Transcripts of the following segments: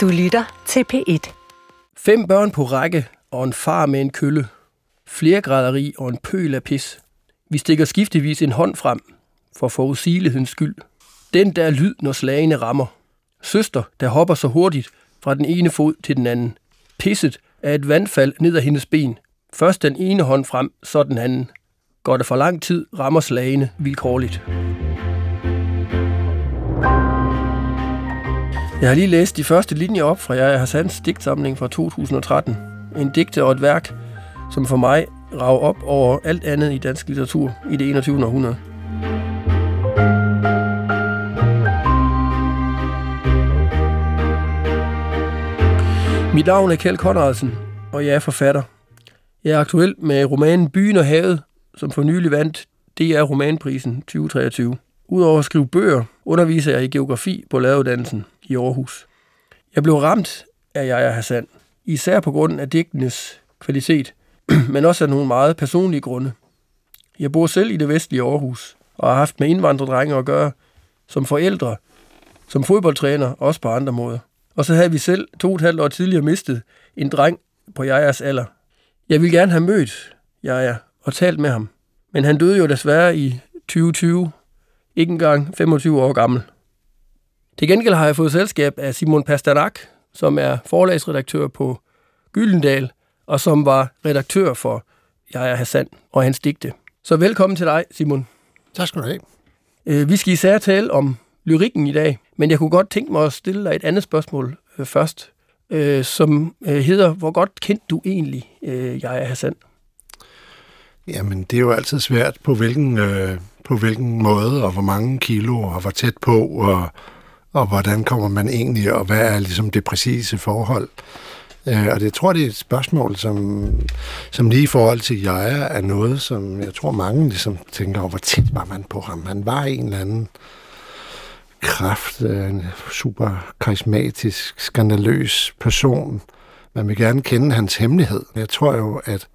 Du lytter til P1. Fem børn på række og en far med en kølle. Flere graderi og en pøl af pis. Vi stikker skiftevis en hånd frem, for forudsigelighedens skyld. Den der lyd, når slagene rammer. Søster, der hopper så hurtigt fra den ene fod til den anden. Pisset er et vandfald ned ad hendes ben. Først den ene hånd frem, så den anden. Går det for lang tid, rammer slagene vilkårligt. Jeg har lige læst de første linjer op fra Jaja Hassans digtsamling fra 2013. En digte og et værk, som for mig rager op over alt andet i dansk litteratur i det 21. århundrede. Mit navn er Kjeld Conradsen, og jeg er forfatter. Jeg er aktuel med romanen Byen og Havet, som for nylig vandt DR Romanprisen 2023. Udover at skrive bøger, underviser jeg i geografi på læreruddannelsen i Aarhus. Jeg blev ramt af Jaja Hassan, især på grund af digtenes kvalitet, men også af nogle meget personlige grunde. Jeg bor selv i det vestlige Aarhus, og har haft med indvandrerdrenge at gøre, som forældre, som fodboldtræner, også på andre måder. Og så havde vi selv to og et halvt år tidligere mistet en dreng på Jajas alder. Jeg ville gerne have mødt Jaja og talt med ham, men han døde jo desværre i 2020, ikke engang 25 år gammel. Til gengæld har jeg fået selskab af Simon Pasternak, som er forlagsredaktør på Gyldendal, og som var redaktør for Jaja Hassan og hans digte. Så velkommen til dig, Simon. Tak skal du have. Øh, Vi skal især tale om lyrikken i dag, men jeg kunne godt tænke mig at stille dig et andet spørgsmål øh, først, øh, som hedder, hvor godt kendte du egentlig Jaja Hassan? Jamen, det er jo altid svært på hvilken, øh, på hvilken måde, og hvor mange kilo, og hvor tæt på, og, og hvordan kommer man egentlig, og hvad er ligesom det præcise forhold. Øh, og det jeg tror det er et spørgsmål, som, som lige i forhold til jeg er noget, som jeg tror mange ligesom tænker over, hvor tæt var man på ham. Han var en eller anden kraft, en super karismatisk, skandaløs person. Man vil gerne kende hans hemmelighed. Jeg tror jo, at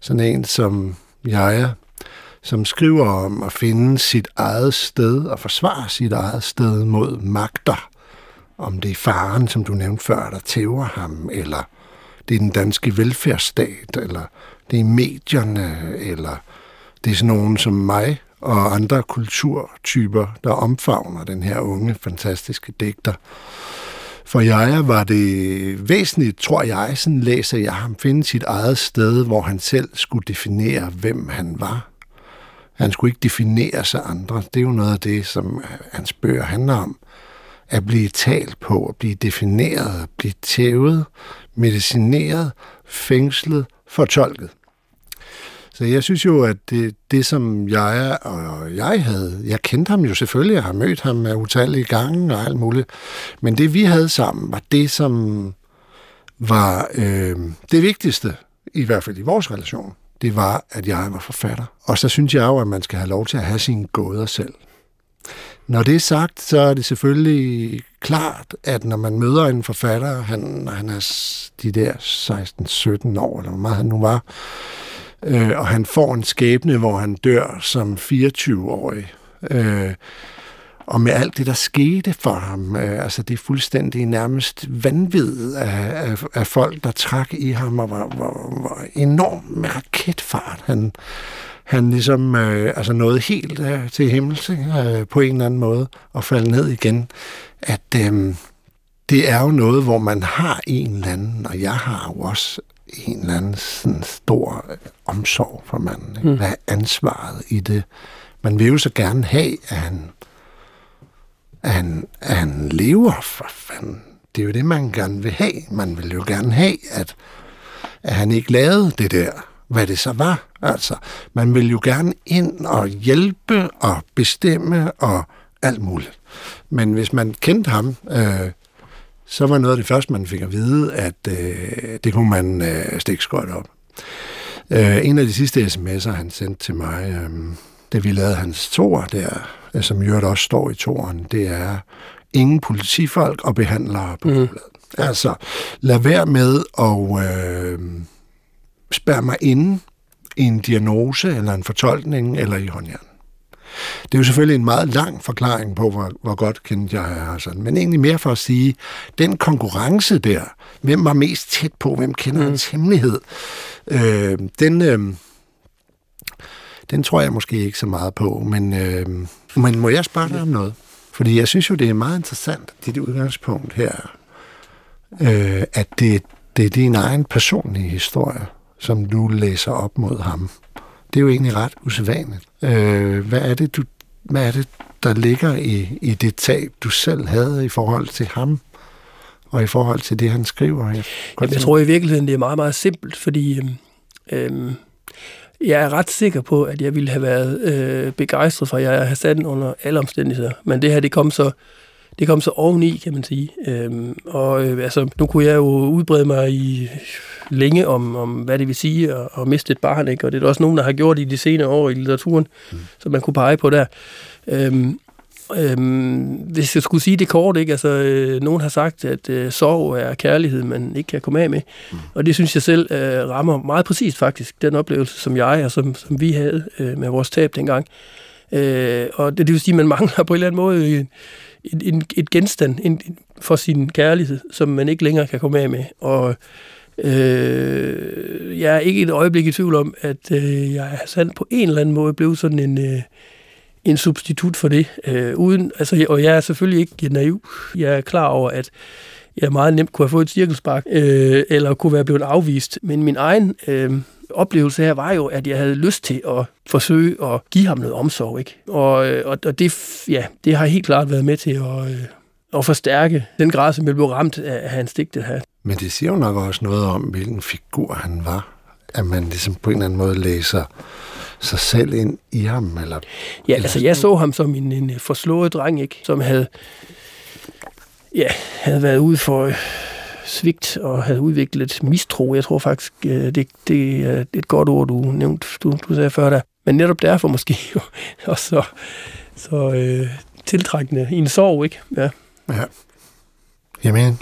sådan en som jeg, som skriver om at finde sit eget sted og forsvare sit eget sted mod magter, om det er faren, som du nævnte før, der tæver ham, eller det er den danske velfærdsstat, eller det er medierne, eller det er sådan nogen som mig og andre kulturtyper, der omfavner den her unge, fantastiske digter. For jeg var det væsentligt, tror jeg, sådan læser jeg ham, finde sit eget sted, hvor han selv skulle definere, hvem han var. Han skulle ikke definere sig andre. Det er jo noget af det, som øh, hans bøger handler om. At blive talt på, at blive defineret, at blive tævet, medicineret, fængslet, fortolket. Så jeg synes jo, at det, det som jeg og jeg havde, jeg kendte ham jo selvfølgelig, jeg har mødt ham af utallige gange og alt muligt, men det vi havde sammen var det, som var øh, det vigtigste, i hvert fald i vores relation, det var, at jeg var forfatter. Og så synes jeg jo, at man skal have lov til at have sine gåder selv. Når det er sagt, så er det selvfølgelig klart, at når man møder en forfatter, han, han er de der 16-17 år, eller hvor meget han nu var, øh, og han får en skæbne, hvor han dør som 24-årig. Øh, og med alt det, der skete for ham, øh, altså det er fuldstændig nærmest vanvid af, af, af folk, der trak i ham, og var, var, var enormt med raketfart. Han, han ligesom øh, altså nåede helt øh, til himmels øh, på en eller anden måde, og falde ned igen. At øh, det er jo noget, hvor man har en eller anden, og jeg har jo også en eller anden sådan stor øh, omsorg for manden. Ikke? Mm. Hvad er ansvaret i det? Man vil jo så gerne have, at han, han, at han lever for fanden. Det er jo det, man gerne vil have. Man vil jo gerne have, at, at han ikke lavede det der, hvad det så var. Altså, man vil jo gerne ind og hjælpe og bestemme og alt muligt. Men hvis man kendte ham, øh, så var noget af det første, man fik at vide, at øh, det kunne man øh, stikke skøjt op. Øh, en af de sidste sms'er, han sendte til mig, øh, da vi lavede hans tor der, øh, som i øvrigt også står i toren, det er ingen politifolk og behandlere på mm. Altså, lad være med at øh, spærre mig inde i en diagnose, eller en fortolkning, eller i håndjern. Det er jo selvfølgelig en meget lang forklaring på, hvor, hvor godt kendte jeg Hassan, men egentlig mere for at sige, den konkurrence der, hvem var mest tæt på, hvem kender mm. hans hemmelighed, øh, den, øh, den tror jeg måske ikke så meget på, men, øh, men må jeg spørge dig om noget? Fordi jeg synes jo, det er meget interessant, dit udgangspunkt her, øh, at det, det er din egen personlige historie, som du læser op mod ham. Det er jo egentlig ret usædvanligt. Øh, hvad er det, du, hvad er det, der ligger i, i det tab, du selv havde i forhold til ham, og i forhold til det, han skriver? Jeg, Jamen, jeg tror i virkeligheden, det er meget, meget simpelt, fordi øhm, jeg er ret sikker på, at jeg ville have været øh, begejstret for, at jeg har sat den under alle omstændigheder. Men det her, det kom så, det kom så oveni, kan man sige. Øhm, og øh, altså, nu kunne jeg jo udbrede mig i længe om, om hvad det vil sige at, at miste et barn, ikke? og det er der også nogen, der har gjort i de senere år i litteraturen, mm. som man kunne pege på der. Øhm, øhm, hvis jeg skulle sige det kort, ikke? Altså, øh, nogen har sagt, at øh, sorg er kærlighed, man ikke kan komme af med, mm. og det synes jeg selv øh, rammer meget præcist faktisk, den oplevelse, som jeg og som, som vi havde øh, med vores tab dengang. Øh, og det, det vil sige, at man mangler på en eller anden måde en, en, et genstand en, for sin kærlighed, som man ikke længere kan komme af med. Og Øh, jeg er ikke et øjeblik i tvivl om, at øh, jeg er sandt på en eller anden måde blevet sådan en, øh, en substitut for det. Øh, uden, altså, og jeg er selvfølgelig ikke naiv. Jeg er klar over, at jeg meget nemt kunne have fået et cirkelspark, øh, eller kunne være blevet afvist. Men min egen øh, oplevelse her var jo, at jeg havde lyst til at forsøge at give ham noget omsorg. Ikke? Og, øh, og, og det, ja, det har helt klart været med til at, øh, at forstærke den grad, som jeg blev ramt af hans digte her. Men det siger jo nok også noget om, hvilken figur han var. At man ligesom på en eller anden måde læser sig selv ind i ham? Eller, ja, eller... altså jeg så ham som en, en forslået dreng, ikke? som havde, ja, havde været ude for øh, svigt og havde udviklet mistro. Jeg tror faktisk, øh, det, det er et godt ord, du nævnte, du, du sagde før der. Men netop derfor måske også så, så øh, tiltrækkende i en sorg, ikke? Ja. ja. Jamen,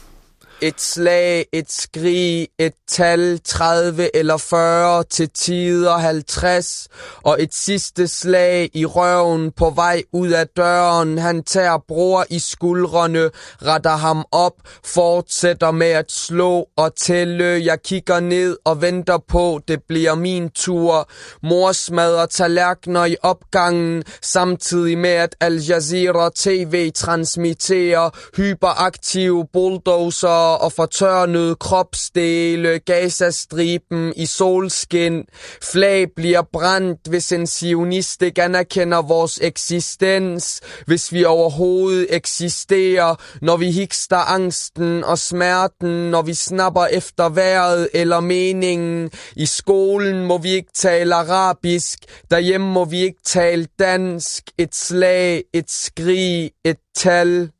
et slag, et skrig, et tal 30 eller 40 til tider 50 og et sidste slag i røven på vej ud af døren. Han tager bror i skuldrene, retter ham op, fortsætter med at slå og tælle. Jeg kigger ned og venter på, det bliver min tur. Mor smadrer tallerkener i opgangen, samtidig med at Al Jazeera TV transmitterer hyperaktive bulldozer og fortørnede kropsdele, Gazastriben i solskin. Flag bliver brændt, hvis en sionist ikke anerkender vores eksistens, hvis vi overhovedet eksisterer, når vi hikster angsten og smerten, når vi snapper efter vejret eller meningen. I skolen må vi ikke tale arabisk, derhjemme må vi ikke tale dansk. Et slag, et skrig, et tal.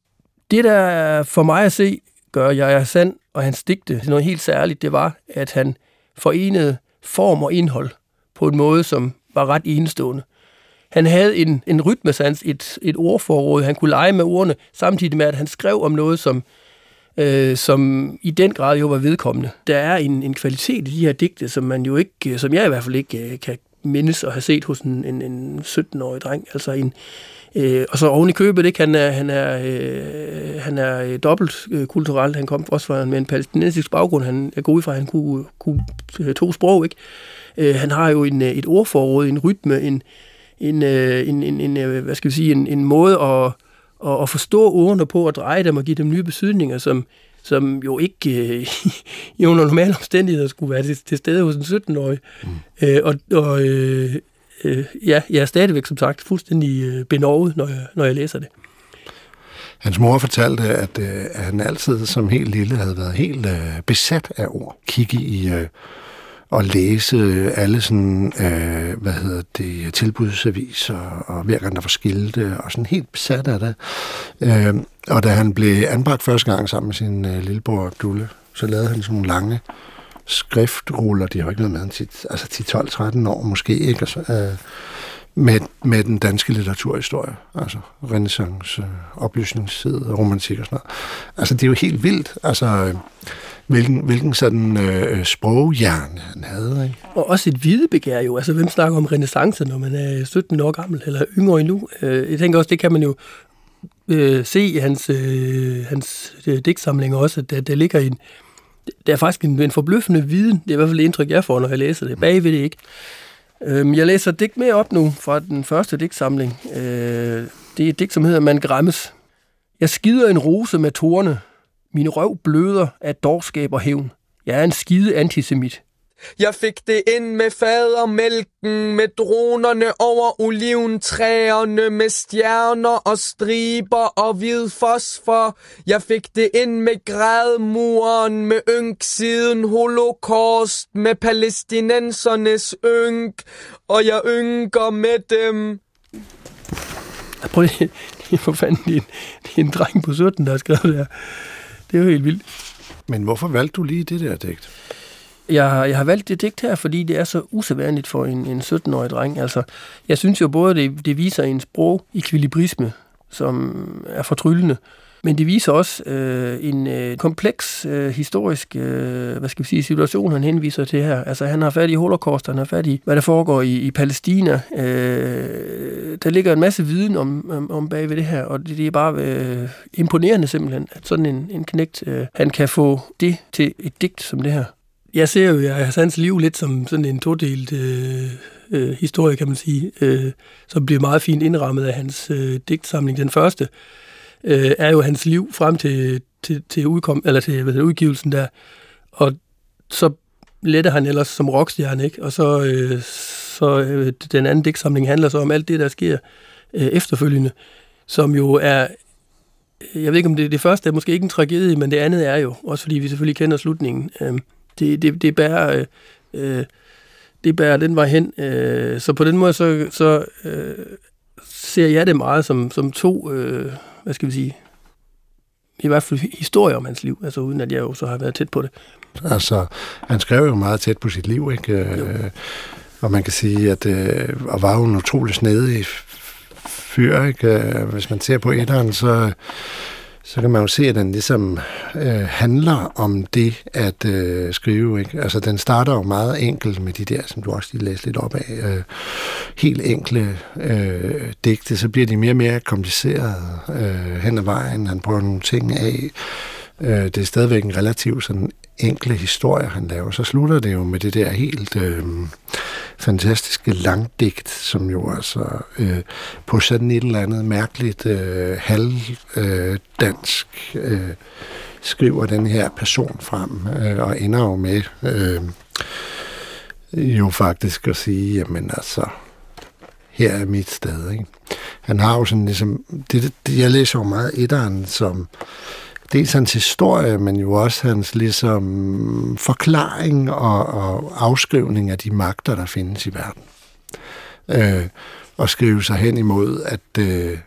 Det, der for mig at se gør jeg Sand og hans digte noget helt særligt, det var, at han forenede form og indhold på en måde, som var ret enestående. Han havde en, en rytmesans, et, et ordforråd, han kunne lege med ordene, samtidig med, at han skrev om noget, som, øh, som i den grad jo var vedkommende. Der er en, en kvalitet i de her digte, som man jo ikke, øh, som jeg i hvert fald ikke øh, kan mindes at have set hos en, en, en 17-årig dreng. Altså en, Øh, og så oven i købet, ikke? han er, han er, øh, han er øh, dobbelt øh, kulturel. Han kom også fra med en palæstinensisk baggrund. Han er god fra, at han kunne, kunne øh, to sprog. Ikke? Øh, han har jo en, øh, et ordforråd, en rytme, en, en, en, en, en, hvad skal vi sige, en, en måde at, at, at forstå ordene på, og dreje dem og give dem nye betydninger, som, som jo ikke øh, i under normale omstændigheder skulle være til, til stede hos en 17-årig. Mm. Øh, og og øh, øh, ja, jeg er stadigvæk, som sagt, fuldstændig øh, benovet, når jeg, når jeg læser det. Hans mor fortalte, at, øh, at han altid som helt lille havde været helt øh, besat af ord. Kigge i øh, og læse alle sådan, øh, hvad hedder det, tilbudsaviser, og hver gang der var skilte, og sådan helt besat af det. Øh, og da han blev anbragt første gang sammen med sin øh, lillebror Abdulle, så lavede han sådan nogle lange skriftruller, de har ikke været med, altså 10-12-13 år måske, ikke? Altså, øh, med, med den danske litteraturhistorie, altså renaissance, øh, oplysningstid, romantik og sådan noget. Altså, det er jo helt vildt. Altså, hvilken, hvilken sådan øh, sproghjerne han havde. Ikke? Og også et hvidebegær jo. Altså, hvem snakker om renaissance, når man er 17 år gammel, eller yngre endnu? Øh, jeg tænker også, det kan man jo øh, se i hans, øh, hans øh, digtsamlinger også, at der, der ligger en, der er faktisk en, en forbløffende viden. Det er i hvert fald det indtryk, jeg får, når jeg læser det. Bagved det ikke. Øhm, jeg læser digt med op nu fra den første digtsamling. Øh, det er et digt, som hedder Man græmmes. Jeg skider en rose med torne. Min røv bløder af dårskab og hævn. Jeg er en skide antisemit. Jeg fik det ind med fadermælken, med dronerne over oliventræerne, med stjerner og striber og hvid fosfor. Jeg fik det ind med grædmuren, med ynk siden holocaust, med palæstinensernes ynk, og jeg ynker med dem. Prøv lige, for fanden, det er, en, det er en dreng på 17, der har skrevet det her. Det er jo helt vildt. Men hvorfor valgte du lige det der digt? Jeg, jeg har valgt det digt her, fordi det er så usædvanligt for en, en 17-årig dreng. Altså, jeg synes jo både, det, det viser en sprog ekvilibrisme, som er fortryllende, men det viser også øh, en øh, kompleks øh, historisk øh, hvad skal vi sige, situation, han henviser til her. Altså, han har fat i holocaust, han har fat i, hvad der foregår i, i Palæstina. Øh, der ligger en masse viden om, om, om bag ved det her, og det, det er bare øh, imponerende simpelthen, at sådan en, en knægt, øh, han kan få det til et digt som det her. Jeg ser jo jeg, hans liv lidt som sådan en todelt øh, øh, historie, kan man sige, øh, som bliver meget fint indrammet af hans øh, digtsamling. Den første øh, er jo hans liv frem til, til, til, udkom, eller til hvad det, udgivelsen der, og så letter han ellers som rockstjerne, ikke? Og så, øh, så øh, den anden digtsamling handler så om alt det, der sker øh, efterfølgende, som jo er jeg ved ikke, om det, det første er måske ikke en tragedie, men det andet er jo, også fordi vi selvfølgelig kender slutningen, øh, det, det, det bærer... Øh, det bærer den vej hen. Øh, så på den måde, så, så øh, ser jeg det meget som, som to, øh, hvad skal vi sige, i hvert fald historier om hans liv, altså uden at jeg jo så har været tæt på det. Altså, han skrev jo meget tæt på sit liv, ikke? Øh, og man kan sige, at øh, og var jo en utrolig snedig fyr, ikke? Øh, hvis man ser på etteren, så så kan man jo se, at den ligesom øh, handler om det at øh, skrive. Ikke? Altså, den starter jo meget enkelt med de der, som du også lige læste lidt op af, øh, helt enkle øh, digte. Så bliver de mere og mere komplicerede øh, hen ad vejen. Han prøver nogle ting af. Øh, det er stadigvæk en relativt sådan enkle historier, han laver. Så slutter det jo med det der helt øh, fantastiske langdigt, som jo altså øh, på sådan et eller andet mærkeligt øh, halvdansk øh, øh, skriver den her person frem, øh, og ender jo med øh, jo faktisk at sige, jamen altså, her er mit sted. Ikke? Han har jo sådan ligesom, det, det, jeg læser jo meget etteren som dels hans historie, men jo også hans ligesom, forklaring og, og afskrivning af de magter, der findes i verden. Øh, og skrive sig hen imod, at, øh,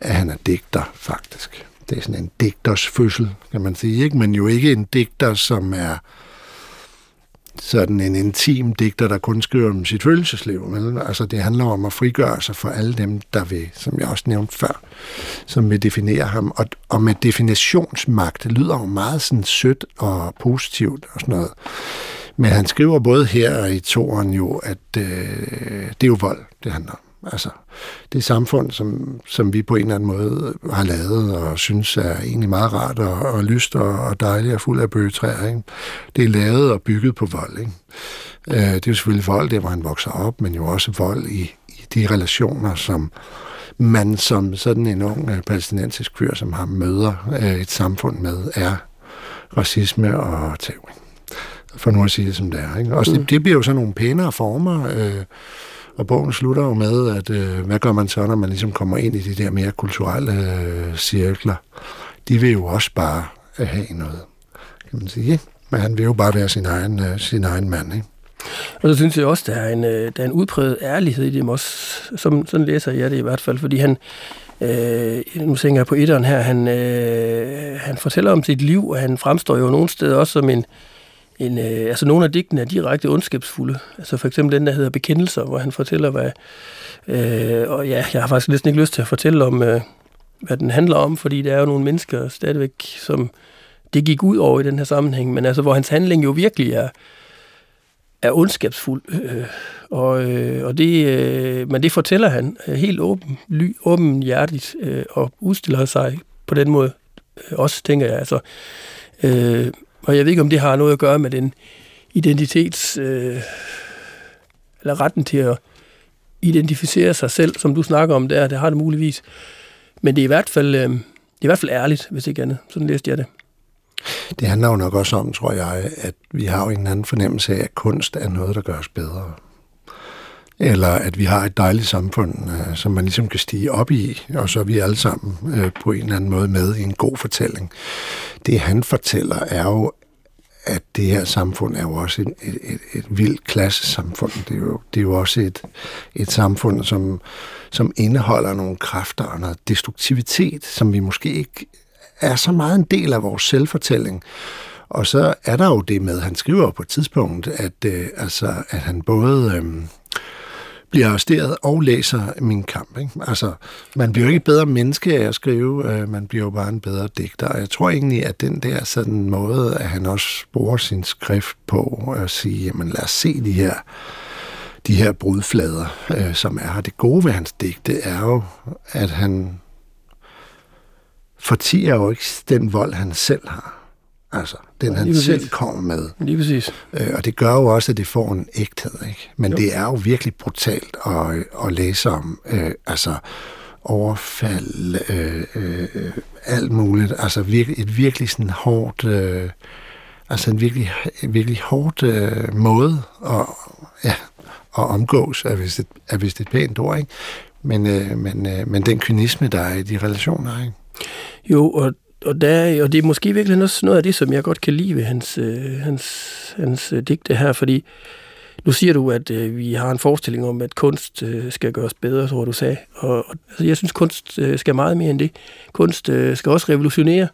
at han er digter, faktisk. Det er sådan en digters fødsel, kan man sige, ikke? men jo ikke en digter, som er sådan en intim digter, der kun skriver om sit følelsesliv. Men altså, det handler om at frigøre sig for alle dem, der vil, som jeg også nævnte før, som vil definere ham. Og, og med definitionsmagt, det lyder jo meget sådan sødt og positivt og sådan noget. Men han skriver både her og i toren jo, at øh, det er jo vold, det handler om. Altså, det samfund, som, som vi på en eller anden måde har lavet og synes er egentlig meget rart og, og lyst og, og dejligt og fuld af bøgetræer, ikke? det er lavet og bygget på vold. Ikke? Øh, det er jo selvfølgelig vold, der hvor han vokser op, men jo også vold i, i de relationer, som man som sådan en ung øh, palæstinensisk fyr, som har møder øh, et samfund med, er racisme og tævning. For nu at sige det som det er. Ikke? Også mm. det, det bliver jo sådan nogle pænere former, øh, og bogen slutter jo med, at øh, hvad gør man så, når man ligesom kommer ind i de der mere kulturelle øh, cirkler? De vil jo også bare øh, have noget, kan man sige. Men han vil jo bare være sin egen, øh, sin egen mand, ikke? Og så synes jeg også, der er en, øh, der er en udpræget ærlighed i dem også. Som, sådan læser jeg det i hvert fald, fordi han, øh, nu tænker jeg på etteren her, han, øh, han fortæller om sit liv, og han fremstår jo nogle steder også som en, en, øh, altså nogle af digtene er direkte ondskabsfulde. Altså for eksempel den, der hedder Bekendelser, hvor han fortæller, hvad... Øh, og ja, jeg har faktisk næsten ikke lyst til at fortælle om, øh, hvad den handler om, fordi der er jo nogle mennesker stadigvæk, som det gik ud over i den her sammenhæng, men altså, hvor hans handling jo virkelig er, er ondskabsfuld. Øh, og, øh, og det, øh, men det fortæller han øh, helt åben, ly, åben hjertigt øh, og udstiller sig på den måde øh, også, tænker jeg. Altså, øh, og jeg ved ikke, om det har noget at gøre med den identitets... Øh, eller retten til at identificere sig selv, som du snakker om der, det har det muligvis. Men det er i hvert fald, øh, det er i hvert fald ærligt, hvis ikke andet. Sådan læste jeg det. Det handler jo nok også om, tror jeg, at vi har jo en anden fornemmelse af, at kunst er noget, der gør os bedre. Eller at vi har et dejligt samfund, øh, som man ligesom kan stige op i, og så er vi alle sammen øh, på en eller anden måde med i en god fortælling. Det han fortæller er jo, at det her samfund er jo også et, et, et, et vildt klassesamfund. Det er jo, det er jo også et, et samfund, som, som indeholder nogle kræfter og noget destruktivitet, som vi måske ikke er så meget en del af vores selvfortælling. Og så er der jo det med, han skriver på et tidspunkt, at, øh, altså, at han både... Øh, bliver arresteret og læser min kamp. Ikke? Altså, man bliver jo ikke bedre menneske af at skrive, øh, man bliver jo bare en bedre digter. Og jeg tror egentlig, at den der sådan måde, at han også bruger sin skrift på at sige, jamen lad os se de her de her brudflader, øh, som er her. Det gode ved hans digte er jo, at han fortiger jo ikke den vold, han selv har. Altså, den ja, han præcis. selv kommer med. Lige præcis. Øh, og det gør jo også, at det får en ægthed, ikke? Men jo. det er jo virkelig brutalt at, at læse om. Øh, altså, overfald, øh, øh, alt muligt. Altså, virkelig, et virkelig sådan hårdt... Øh, altså, en virkelig, virkelig hårdt øh, måde at, ja, at omgås, er vist et, er vist et pænt ord, ikke? Men, øh, men, øh, men den kynisme, der er i de relationer, ikke? Jo, og og, der, og det er måske virkelig også noget af det, som jeg godt kan lide ved hans, øh, hans, hans øh, digte her, fordi nu siger du, at øh, vi har en forestilling om, at kunst øh, skal gøres bedre, tror du sagde. Og, og altså, jeg synes, kunst øh, skal meget mere end det. Kunst øh, skal også revolutionere.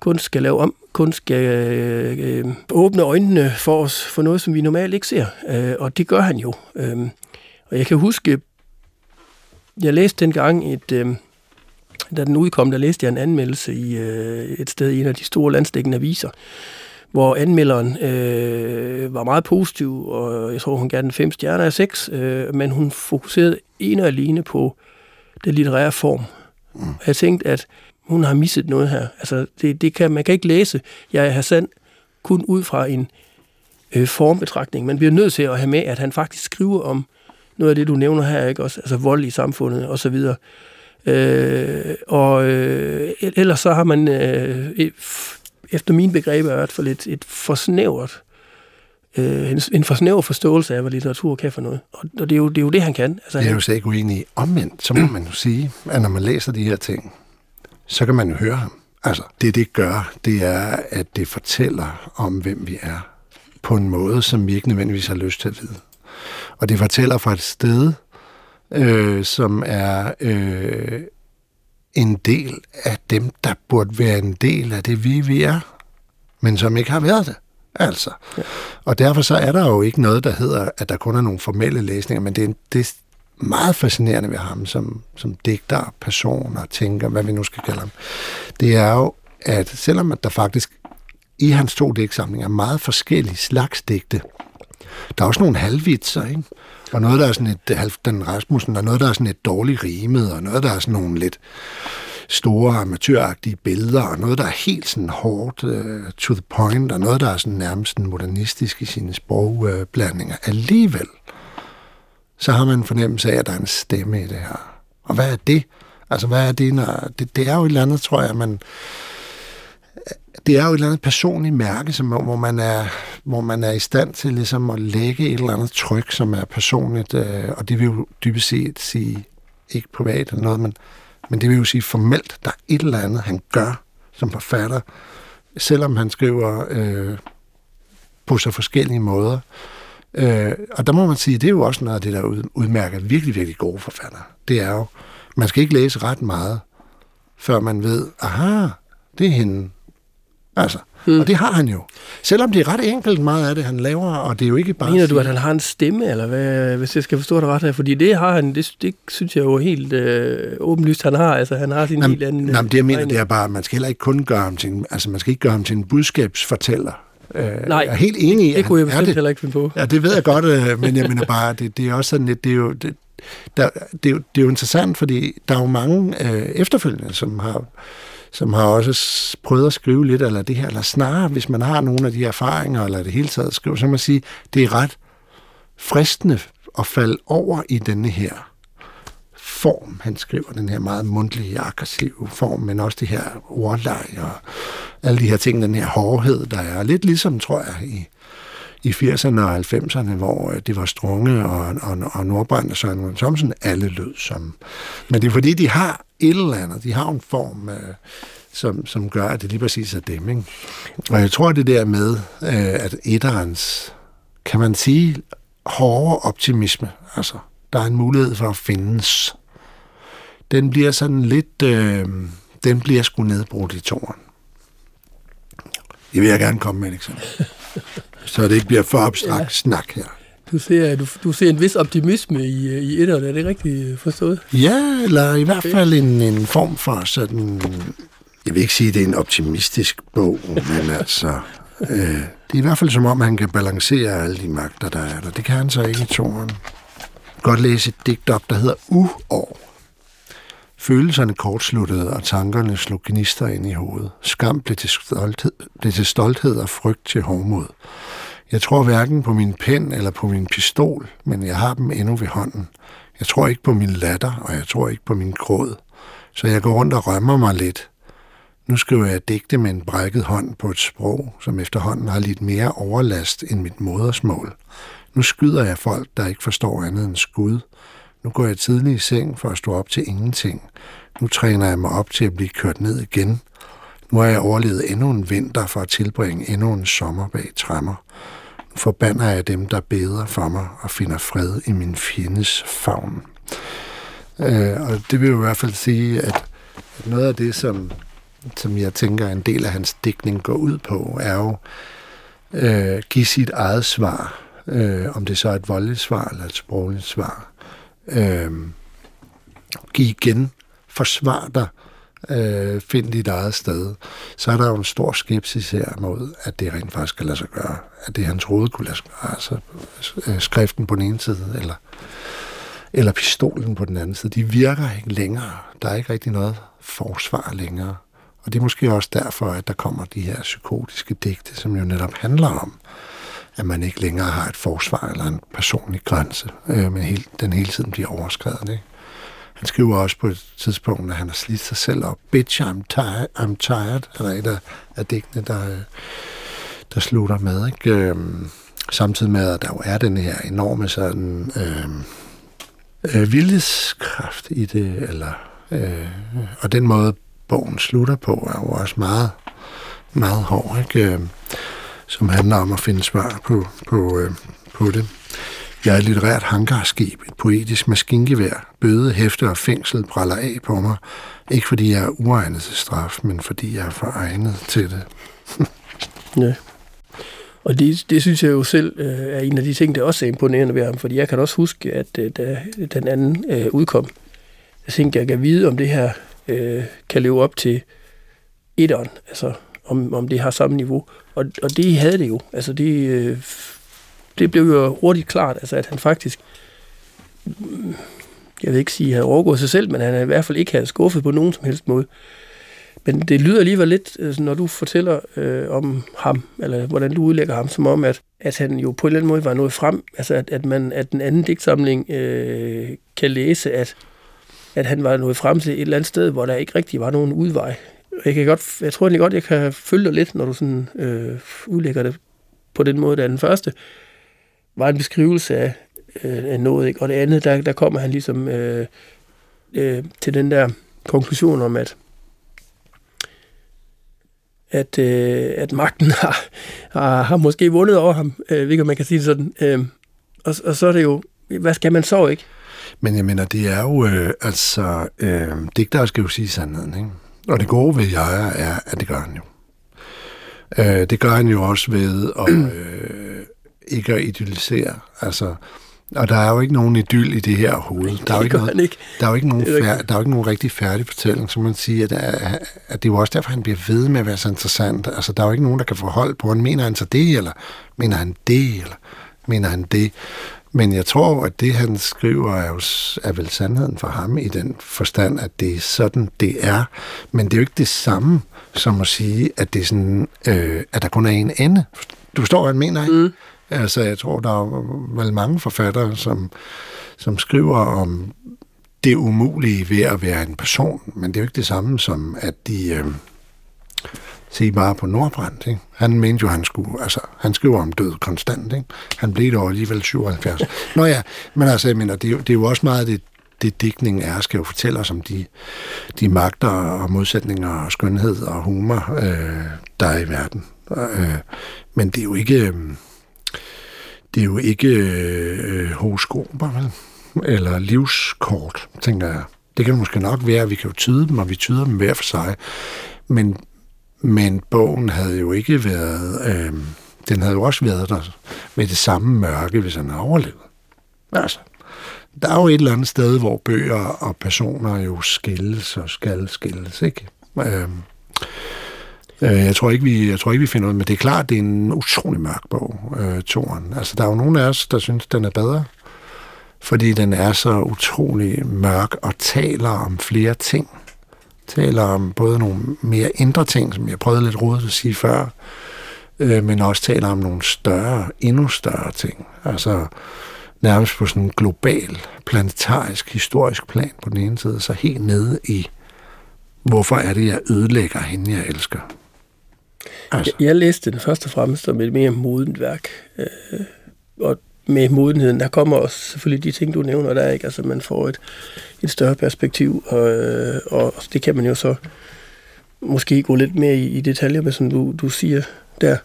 Kunst skal lave om. Kunst skal øh, øh, åbne øjnene for os for noget, som vi normalt ikke ser. Øh, og det gør han jo. Øh, og jeg kan huske, jeg læste dengang et... Øh, da den udkom, der læste jeg en anmeldelse i øh, et sted i en af de store landstækkende aviser, hvor anmelderen øh, var meget positiv, og jeg tror, hun gav den fem stjerner af seks, øh, men hun fokuserede en og alene på den litterære form. Mm. Jeg tænkte, at hun har misset noget her. Altså, det, det kan, man kan ikke læse Jeg er Hassan kun ud fra en øh, formbetragtning. Man bliver nødt til at have med, at han faktisk skriver om noget af det, du nævner her, ikke også? Altså vold i samfundet og så videre. Øh, og øh, ellers så har man, øh, efter min begreber, i hvert fald et, et forsnævret øh, en, en forsnæver forståelse af, hvad litteratur kan for noget. Og, og det, er jo, det er jo det, han kan. Altså, det er jo så ikke uenig i. Omvendt, så må man jo sige, at når man læser de her ting, så kan man jo høre ham. Altså, det det gør, det er, at det fortæller om, hvem vi er, på en måde, som vi ikke nødvendigvis har lyst til at vide. Og det fortæller fra et sted, øh, som er øh, en del af dem, der burde være en del af det, vi, vi er, men som ikke har været det. Altså. Ja. Og derfor så er der jo ikke noget, der hedder, at der kun er nogle formelle læsninger, men det er, det er meget fascinerende ved ham som, som digter, person og tænker, hvad vi nu skal kalde ham. Det er jo, at selvom at der faktisk i hans to digtsamlinger er meget forskellige slags digte, der er også nogle halvvitser, ikke? Og noget, der er sådan et, den Rasmussen, og noget, der er sådan et dårligt rimet, og noget, der er sådan nogle lidt store amatøragtige billeder, og noget, der er helt sådan hårdt uh, to the point, og noget, der er sådan nærmest modernistisk i sine sprogblandinger. Uh, Alligevel, så har man en fornemmelse af, at der er en stemme i det her. Og hvad er det? Altså, hvad er det, når... Det, det er jo et eller andet, tror jeg, man det er jo et eller andet personligt mærke, som, hvor, man er, hvor man er i stand til ligesom at lægge et eller andet tryk, som er personligt, øh, og det vil jo dybest set sige, ikke privat eller noget, men, men det vil jo sige formelt, der er et eller andet, han gør som forfatter, selvom han skriver øh, på så forskellige måder. Øh, og der må man sige, det er jo også noget af det, der udmærker virkelig, virkelig gode forfatter. Det er jo, man skal ikke læse ret meget, før man ved, aha, det er hende, Altså, mm. Og det har han jo. Selvom det er ret enkelt meget af det, han laver, og det er jo ikke bare... Mener du, at han har en stemme, eller hvad, hvis jeg skal forstå det ret her? Fordi det har han, det, det synes jeg jo helt øh, åbenlyst, han har. Altså, han har sin jamen, helt anden... Jamen, det jeg mener, det er bare, at man skal heller ikke kun gøre ham til en, altså, man skal ikke gøre ham til en budskabsfortæller. Nej, jeg er helt enig i, det kunne jeg bestemt det. heller ikke finde på. Ja, det ved jeg godt, øh, men jeg mener bare, det, det er også sådan lidt, det er jo, det, der, det, er jo, det er jo interessant, fordi der er jo mange øh, efterfølgende, som har, som har også prøvet at skrive lidt eller det her, eller snarere, hvis man har nogle af de erfaringer, eller det hele taget skrive, så må man sige, det er ret fristende at falde over i denne her form. Han skriver den her meget mundtlige, aggressive form, men også det her ordleg og alle de her ting, den her hårdhed, der er. Lidt ligesom, tror jeg, i, i 80'erne og 90'erne, hvor øh, det var Strunge og, og, og Nordbrand og Søren Thomsen, alle lød som. Men det er fordi, de har et eller andet, de har en form, øh, som, som gør, at det lige præcis er dem. Ikke? Og jeg tror, det der med, øh, at etterens, kan man sige, hårde optimisme, altså, der er en mulighed for at findes, den bliver sådan lidt, øh, den bliver sgu nedbrudt i toren. Det vil jeg gerne komme med et eksempel. Så det ikke bliver for abstrakt ja. snak her. Du ser, du, du ser en vis optimisme i, i etterne, er det rigtigt forstået? Ja, eller i hvert fald en, en form for sådan... Jeg vil ikke sige, at det er en optimistisk bog, men altså... Øh, det er i hvert fald som om, han kan balancere alle de magter, der er der. Det kan han så ikke i toren. Godt læse et digt op, der hedder Uår. Følelserne kortsluttede, og tankerne slog gnister ind i hovedet. Skam blev til stolthed, blev til stolthed og frygt til hårdmod. Jeg tror hverken på min pen eller på min pistol, men jeg har dem endnu ved hånden. Jeg tror ikke på min latter, og jeg tror ikke på min gråd. Så jeg går rundt og rømmer mig lidt. Nu skriver jeg digte med en brækket hånd på et sprog, som efterhånden har lidt mere overlast end mit modersmål. Nu skyder jeg folk, der ikke forstår andet end skud. Nu går jeg tidlig i seng for at stå op til ingenting. Nu træner jeg mig op til at blive kørt ned igen. Nu har jeg overlevet endnu en vinter for at tilbringe endnu en sommer bag træmmer. Forbander jeg dem, der beder for mig og finder fred i min fjendes favn. Øh, og det vil jo i hvert fald sige, at, at noget af det, som, som jeg tænker en del af hans digtning går ud på, er jo øh, give sit eget svar. Øh, om det så er et voldeligt svar eller et sprogligt svar. Øh, give igen. Forsvar dig øh, Øh, find dit eget sted, så er der jo en stor skepsis her mod, at det rent faktisk skal lade sig gøre. At det han troede kunne lade sig gøre. Altså øh, skriften på den ene side, eller, eller pistolen på den anden side. De virker ikke længere. Der er ikke rigtig noget forsvar længere. Og det er måske også derfor, at der kommer de her psykotiske digte, som jo netop handler om, at man ikke længere har et forsvar eller en personlig grænse, øh, men hele, den hele tiden bliver overskrevet. Ikke? Han skriver også på et tidspunkt, at han har slidt sig selv op. Bitch, I'm tired, I'm tired er der et af, af digtene, der, øh, der slutter med. Ikke? Øhm, samtidig med, at der jo er den her enorme sådan, øhm, øh, viljeskraft i det, eller, øh, og den måde, bogen slutter på, er jo også meget, meget hård, ikke? Øh, som handler om at finde svar på, på, øh, på det. Jeg er et litterært hangarskib, et poetisk maskingevær, bøde, hæfte og fængsel praller af på mig. Ikke fordi jeg er uegnet til straf, men fordi jeg er for egnet til det. ja. Og det, det synes jeg jo selv øh, er en af de ting, der også er imponerende ved ham, fordi jeg kan også huske, at øh, da den anden øh, udkom, jeg tænkte, jeg kan vide, om det her øh, kan leve op til etteren, altså om, om det har samme niveau. Og, og det havde det jo. Altså det, øh, det blev jo hurtigt klart, altså at han faktisk, jeg vil ikke sige, at han overgået sig selv, men han i hvert fald ikke havde skuffet på nogen som helst måde. Men det lyder alligevel lidt, altså, når du fortæller øh, om ham, eller hvordan du udlægger ham, som om, at, at han jo på en eller anden måde var nået frem, altså at, at, man, at den anden digtsamling øh, kan læse, at, at han var nået frem til et eller andet sted, hvor der ikke rigtig var nogen udvej. Jeg, kan godt, jeg tror egentlig godt, jeg kan følge dig lidt, når du sådan, øh, udlægger det på den måde, der den første var en beskrivelse af, øh, af noget, ikke? og det andet, der, der kommer han ligesom øh, øh, til den der konklusion om, at at, øh, at magten har, har, har måske vundet over ham, øh, hvilket man kan sige sådan. Øh, og, og så er det jo, hvad skal man så ikke? Men jeg mener, det er jo, øh, altså, øh, digtere skal jo sige sandheden, ikke? Og det gode ved jeg er, at det gør han jo. Øh, det gør han jo også ved at, øh, ikke at idealisere. Altså, og der er jo ikke nogen idyll i det her hoved. Der er jo ikke, noget, ikke. Der er jo ikke nogen, fær, der er jo ikke nogen rigtig færdig fortælling, som man siger, at, at, det er jo også derfor, han bliver ved med at være så interessant. Altså, der er jo ikke nogen, der kan forholde på, han mener han så det, eller mener han det, eller mener han det. Men jeg tror, at det, han skriver, er, jo, er vel sandheden for ham i den forstand, at det er sådan, det er. Men det er jo ikke det samme som at sige, at, det er sådan, øh, at der kun er en ende. Du forstår, hvad jeg mener, ikke? Mm. Altså, jeg tror, der er vel mange forfattere, som, som skriver om det umulige ved at være en person, men det er jo ikke det samme som, at de... Øh, se bare på Nordbrand. ikke? Han mente jo, han skulle, altså, han skriver om død konstant, ikke? Han blev dog alligevel 77. Nå ja, men altså, jeg mener, det er, jo, det er jo også meget det, det digtningen er, skal jo fortælle os om de, de magter og modsætninger og skønhed og humor, øh, der er i verden. Øh, men det er jo ikke, øh, det er jo ikke øh, horoskoper, vel? Eller livskort, tænker jeg. Det kan måske nok være, at vi kan jo tyde dem, og vi tyder dem hver for sig. Men, men bogen havde jo ikke været... Øh, den havde jo også været der med det samme mørke, hvis han havde overlevet. Altså, der er jo et eller andet sted, hvor bøger og personer jo skilles og skal skilles, ikke? Øh, Øh, Øh, jeg tror ikke, vi, jeg tror ikke, vi finder ud men det er klart, det er en utrolig mørk bog, øh, Toren. Altså, der er jo nogen af os, der synes, den er bedre, fordi den er så utrolig mørk og taler om flere ting. Taler om både nogle mere indre ting, som jeg prøvede lidt rodet at sige før, øh, men også taler om nogle større, endnu større ting. Altså nærmest på sådan en global, planetarisk, historisk plan på den ene side, så helt nede i, hvorfor er det, jeg ødelægger hende, jeg elsker. Altså. Jeg, jeg læste den først og fremmest som et mere modent værk. Øh, og med modenheden, der kommer også selvfølgelig de ting, du nævner der, ikke? Altså man får et, et større perspektiv, og, øh, og det kan man jo så måske gå lidt mere i, i detaljer med, som du, du siger der.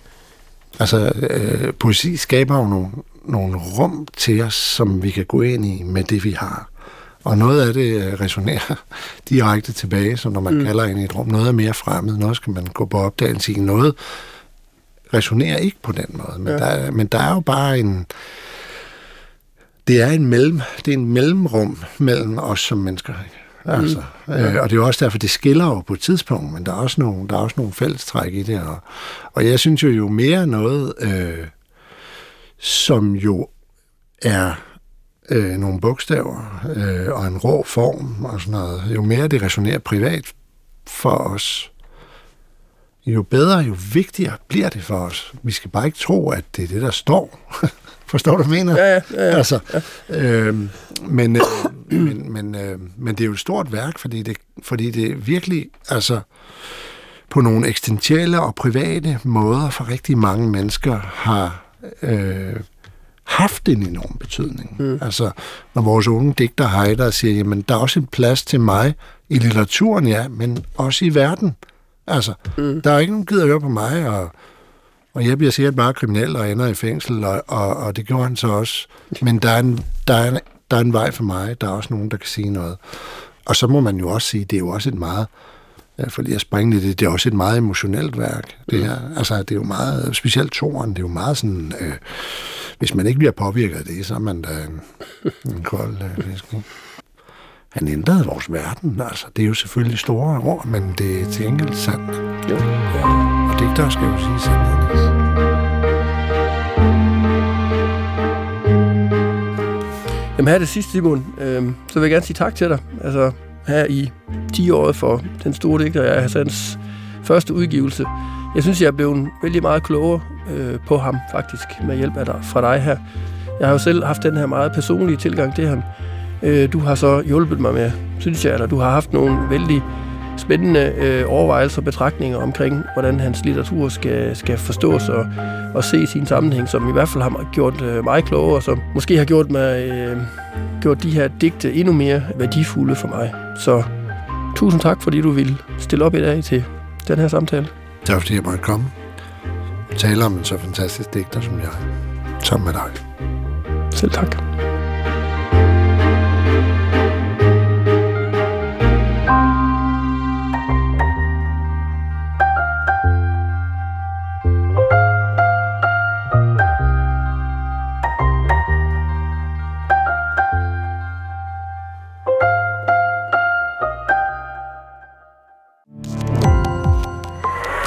Altså, øh, poesi skaber jo nogle, nogle rum til os, som vi kan gå ind i med det, vi har. Og noget af det øh, resonerer direkte tilbage, så når man mm. kalder ind i et rum, noget er mere fremmed, noget skal man gå på opdagelse i, noget resonerer ikke på den måde. Men, ja. der, men der er jo bare en... Det er en, mellem, det er en mellemrum mellem os som mennesker. Altså, mm. øh, og det er jo også derfor, det skiller jo på et tidspunkt, men der er også nogle, der er også nogle fællestræk i det. Og, og jeg synes jo, jo mere noget, øh, som jo er øh, nogle bogstaver øh, og en rå form og sådan noget, jo mere det resonerer privat for os, jo bedre, jo vigtigere bliver det for os. Vi skal bare ikke tro, at det er det, der står. Forstår du, hvad jeg mener? Ja, ja. ja, ja. Altså, øh, men, øh, men, men, øh, men det er jo et stort værk, fordi det, fordi det virkelig, altså, på nogle eksistentielle og private måder for rigtig mange mennesker har øh, haft en enorm betydning. Mm. Altså, når vores unge digter Heider siger, jamen, der er også en plads til mig i litteraturen, ja, men også i verden. Altså, mm. der er ikke nogen gider at høre på mig, og, og jeg bliver sikkert bare kriminel og ender i fængsel, og, og, og det gjorde han så også. Men der er, en, der, er en, der er en vej for mig, der er også nogen, der kan sige noget. Og så må man jo også sige, det er jo også et meget Ja, for lige at springe lidt, det er også et meget emotionelt værk. Det, her. Altså, det er jo meget, specielt toren, det er jo meget sådan, øh, hvis man ikke bliver påvirket af det, så er man da en, en kold øh, fisk. Han ændrede vores verden, altså. Det er jo selvfølgelig store ord, men det er til enkelt sandt. Ja. Og det der skal jo sige sandt. Jamen her er det sidste, Simon. Øhm, så vil jeg gerne sige tak til dig. Altså, her i 10 år for den store digter jeg er hans første udgivelse. Jeg synes, jeg er blevet vældig meget klogere øh, på ham, faktisk, med hjælp af dig, fra dig her. Jeg har jo selv haft den her meget personlige tilgang til ham. Øh, du har så hjulpet mig med, synes jeg, eller du har haft nogle vældig spændende øh, overvejelser og betragtninger omkring, hvordan hans litteratur skal, skal forstås og, og se i sin sammenhæng, som i hvert fald har gjort øh, mig klogere, og som måske har gjort, mig, øh, gjort de her digte endnu mere værdifulde for mig. Så tusind tak, fordi du ville stille op i dag til den her samtale. Tak fordi jeg måtte komme og tale om en så fantastisk digter som jeg, sammen med dig. Selv tak.